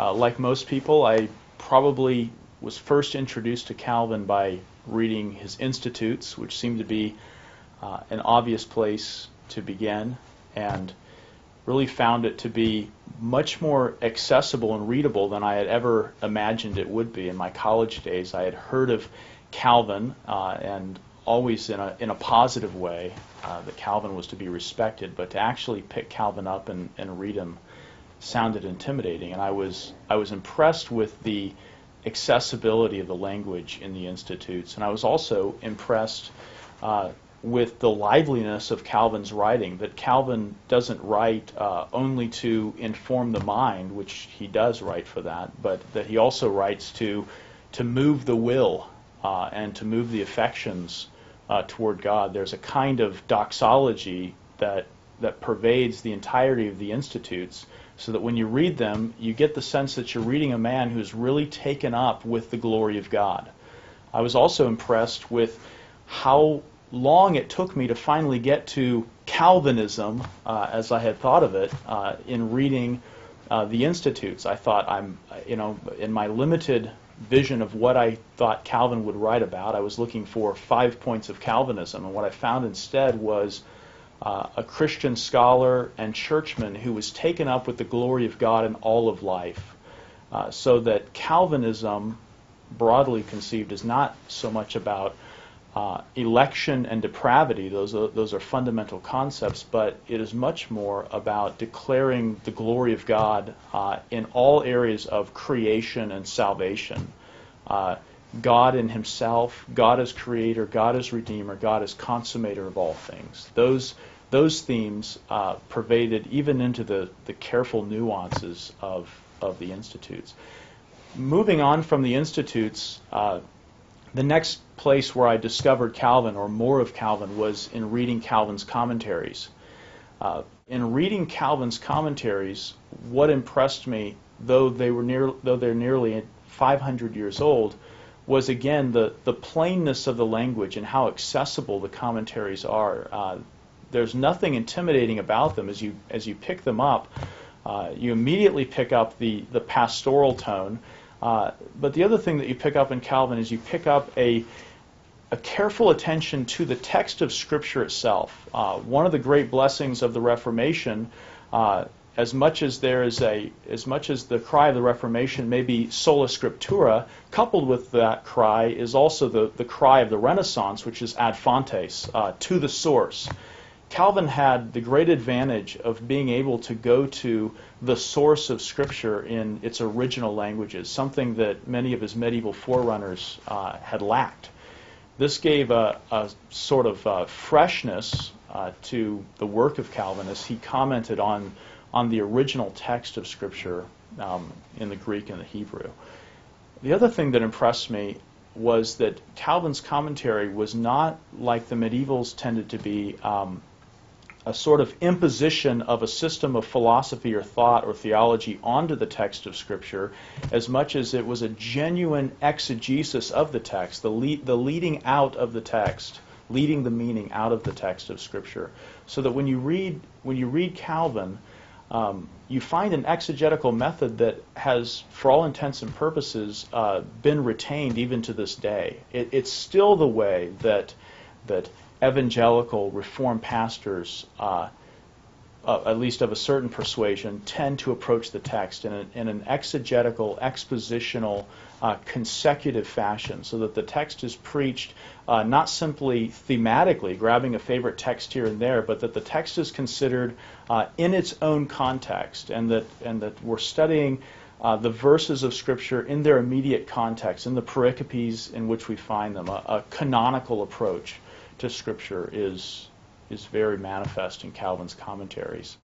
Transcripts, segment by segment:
Uh, like most people, I probably was first introduced to Calvin by reading his Institutes, which seemed to be uh, an obvious place to begin, and really found it to be much more accessible and readable than I had ever imagined it would be. In my college days, I had heard of Calvin uh, and always in a, in a positive way uh, that Calvin was to be respected, but to actually pick Calvin up and, and read him sounded intimidating. And I was, I was impressed with the accessibility of the language in the institutes, and I was also impressed uh, with the liveliness of Calvin's writing, that Calvin doesn't write uh, only to inform the mind, which he does write for that, but that he also writes to, to move the will uh, and to move the affections uh, toward God. There's a kind of doxology that, that pervades the entirety of the Institutes, so that when you read them, you get the sense that you're reading a man who's really taken up with the glory of God. I was also impressed with how long it took me to finally get to Calvinism, uh, as I had thought of it, uh, in reading uh, the Institutes. I thought I'm, you know, in my limited vision of what I thought Calvin would write about, I was looking for five points of Calvinism, and what I found instead was uh, a Christian scholar and churchman who was taken up with the glory of God in all of life. Uh, so that Calvinism, broadly conceived, is not so much about uh, election and depravity, those are, those are fundamental concepts, but it is much more about declaring the glory of God uh, in all areas of creation and salvation. Uh, God in Himself, God as Creator, God as Redeemer, God as Consummator of all things. Those those themes uh, pervaded even into the, the careful nuances of of the institutes. Moving on from the institutes, uh, the next place where I discovered Calvin or more of Calvin was in reading Calvin's commentaries. Uh, in reading Calvin's commentaries, what impressed me, though they were near, though they're nearly 500 years old, was again the, the plainness of the language and how accessible the commentaries are. Uh, there's nothing intimidating about them as you as you pick them up. Uh, you immediately pick up the the pastoral tone uh, but the other thing that you pick up in Calvin is you pick up a, a careful attention to the text of Scripture itself. Uh, one of the great blessings of the Reformation, uh, as much as there is a, as much as the cry of the Reformation may be sola scriptura, coupled with that cry is also the, the cry of the Renaissance, which is ad fontes, uh, to the source. Calvin had the great advantage of being able to go to the source of Scripture in its original languages, something that many of his medieval forerunners uh, had lacked. This gave a, a sort of uh, freshness uh, to the work of Calvin as he commented on, on the original text of Scripture um, in the Greek and the Hebrew. The other thing that impressed me was that Calvin's commentary was not like the medievals tended to be. Um, a sort of imposition of a system of philosophy or thought or theology onto the text of Scripture as much as it was a genuine exegesis of the text, the, the leading out of the text, leading the meaning out of the text of Scripture. So that when you read, when you read Calvin, um, you find an exegetical method that has, for all intents and purposes, uh, been retained even to this day. It, it's still the way that that evangelical reformed pastors, uh, uh, at least of a certain persuasion, tend to approach the text in, a, in an exegetical, expositional, uh, consecutive fashion, so that the text is preached uh, not simply thematically, grabbing a favorite text here and there, but that the text is considered uh, in its own context, and that and that we're studying. Uh, the verses of Scripture in their immediate context, in the pericopes in which we find them, a, a canonical approach to Scripture is, is very manifest in Calvin's commentaries.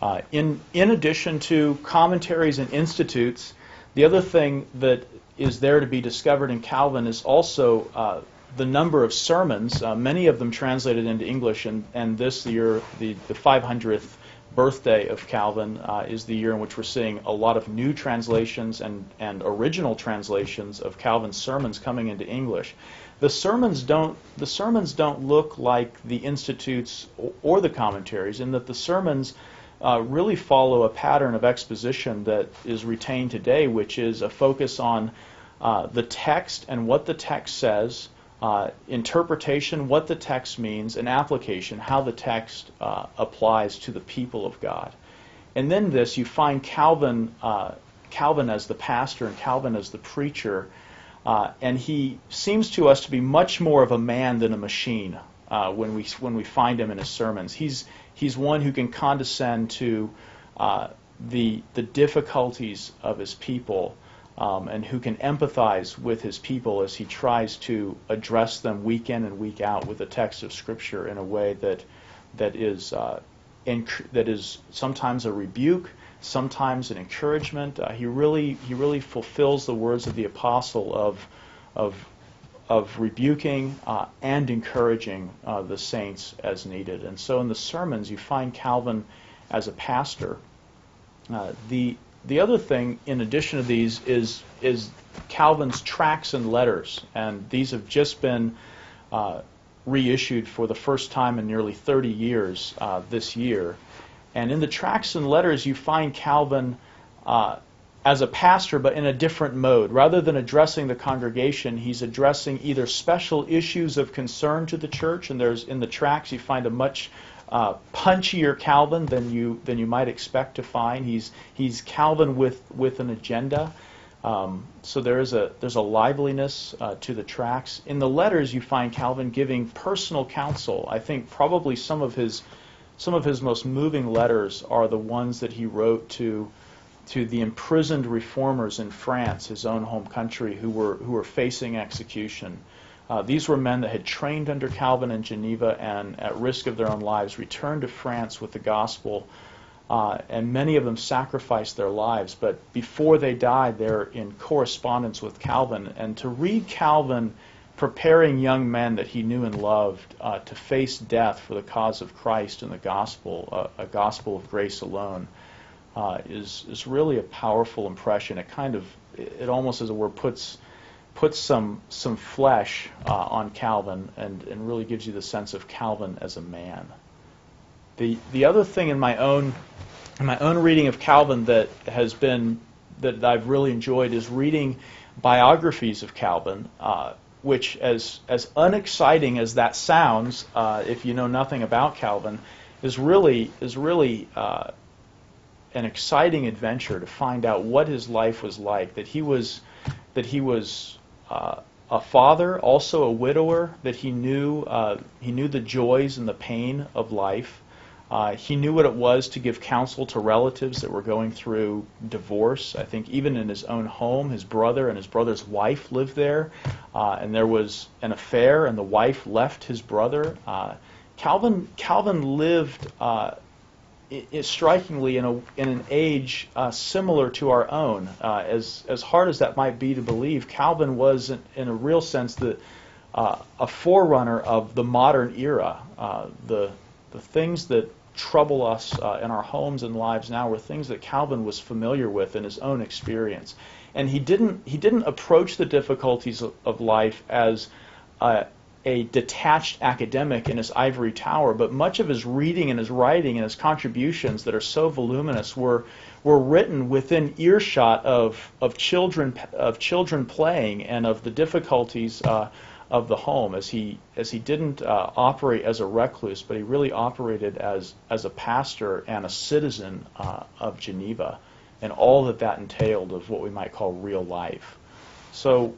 Uh, in, in addition to commentaries and institutes, the other thing that is there to be discovered in Calvin is also uh, the number of sermons, uh, many of them translated into English, and, and this year, the, the 500th birthday of Calvin, uh, is the year in which we're seeing a lot of new translations and, and original translations of Calvin's sermons coming into English the sermons don't the sermons don't look like the institutes or the commentaries in that the sermons uh, really follow a pattern of exposition that is retained today, which is a focus on uh, the text and what the text says, uh, interpretation, what the text means, and application, how the text uh, applies to the people of God. And then this, you find Calvin, uh, Calvin as the pastor and Calvin as the preacher, uh, and he seems to us to be much more of a man than a machine uh, when we when we find him in his sermons. He's he's one who can condescend to uh, the the difficulties of his people. Um, and who can empathize with his people as he tries to address them week in and week out with the text of Scripture in a way that that is uh, that is sometimes a rebuke, sometimes an encouragement. Uh, he really he really fulfills the words of the apostle of of of rebuking uh, and encouraging uh, the saints as needed. And so in the sermons, you find Calvin as a pastor. Uh, the the other thing, in addition to these, is is Calvin's tracts and letters, and these have just been uh, reissued for the first time in nearly 30 years uh, this year. And in the tracts and letters, you find Calvin uh, as a pastor, but in a different mode. Rather than addressing the congregation, he's addressing either special issues of concern to the church, and there's in the tracts you find a much uh, punchier Calvin than you than you might expect to find. He's he's Calvin with with an agenda. Um, so there is a there's a liveliness uh, to the tracts. In the letters, you find Calvin giving personal counsel. I think probably some of his some of his most moving letters are the ones that he wrote to to the imprisoned reformers in France, his own home country, who were who were facing execution. Uh, these were men that had trained under Calvin in Geneva and, at risk of their own lives, returned to France with the gospel. Uh, and many of them sacrificed their lives. But before they died, they're in correspondence with Calvin. And to read Calvin preparing young men that he knew and loved uh, to face death for the cause of Christ and the gospel, uh, a gospel of grace alone, uh, is is really a powerful impression. It kind of it almost as it were puts puts some some flesh uh, on Calvin and and really gives you the sense of Calvin as a man. The the other thing in my own in my own reading of Calvin that has been that I've really enjoyed is reading biographies of Calvin. Which, as as unexciting as that sounds, uh, if you know nothing about Calvin, is really is really uh, an exciting adventure to find out what his life was like. That he was that he was uh, a father, also a widower. That he knew uh, he knew the joys and the pain of life. Uh, he knew what it was to give counsel to relatives that were going through divorce. I think even in his own home, his brother and his brother's wife lived there, uh, and there was an affair, and the wife left his brother. Uh, Calvin Calvin lived uh, strikingly in, a, in an age uh, similar to our own. Uh, as, as hard as that might be to believe, Calvin was, in, in a real sense, the, uh, a forerunner of the modern era. Uh, the, the things that trouble us uh, in our homes and lives now were things that Calvin was familiar with in his own experience. And he didn't, he didn't approach the difficulties of, of life as uh, a detached academic in his ivory tower, but much of his reading and his writing and his contributions that are so voluminous were were written within earshot of of children of children playing and of the difficulties uh, of the home as he as he didn't uh, operate as a recluse, but he really operated as as a pastor and a citizen uh, of Geneva, and all that that entailed of what we might call real life. So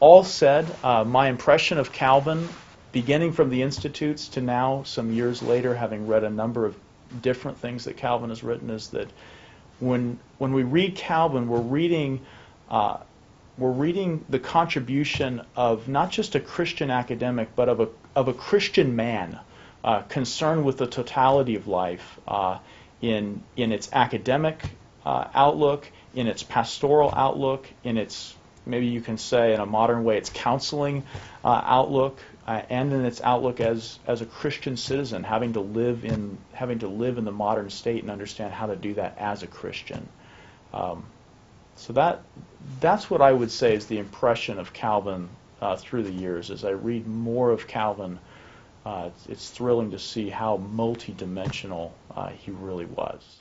all said, uh, my impression of Calvin, beginning from the Institutes to now, some years later, having read a number of different things that Calvin has written, is that when when we read Calvin, we're reading uh, we're reading the contribution of not just a Christian academic, but of a of a Christian man uh, concerned with the totality of life uh, in in its academic uh, outlook, in its pastoral outlook, in its maybe you can say in a modern way its counseling uh, outlook uh, and in its outlook as as a Christian citizen having to live in having to live in the modern state and understand how to do that as a Christian. Um, so that that's what I would say is the impression of Calvin uh, through the years as I read more of Calvin uh, it's, it's thrilling to see how multidimensional uh, he really was.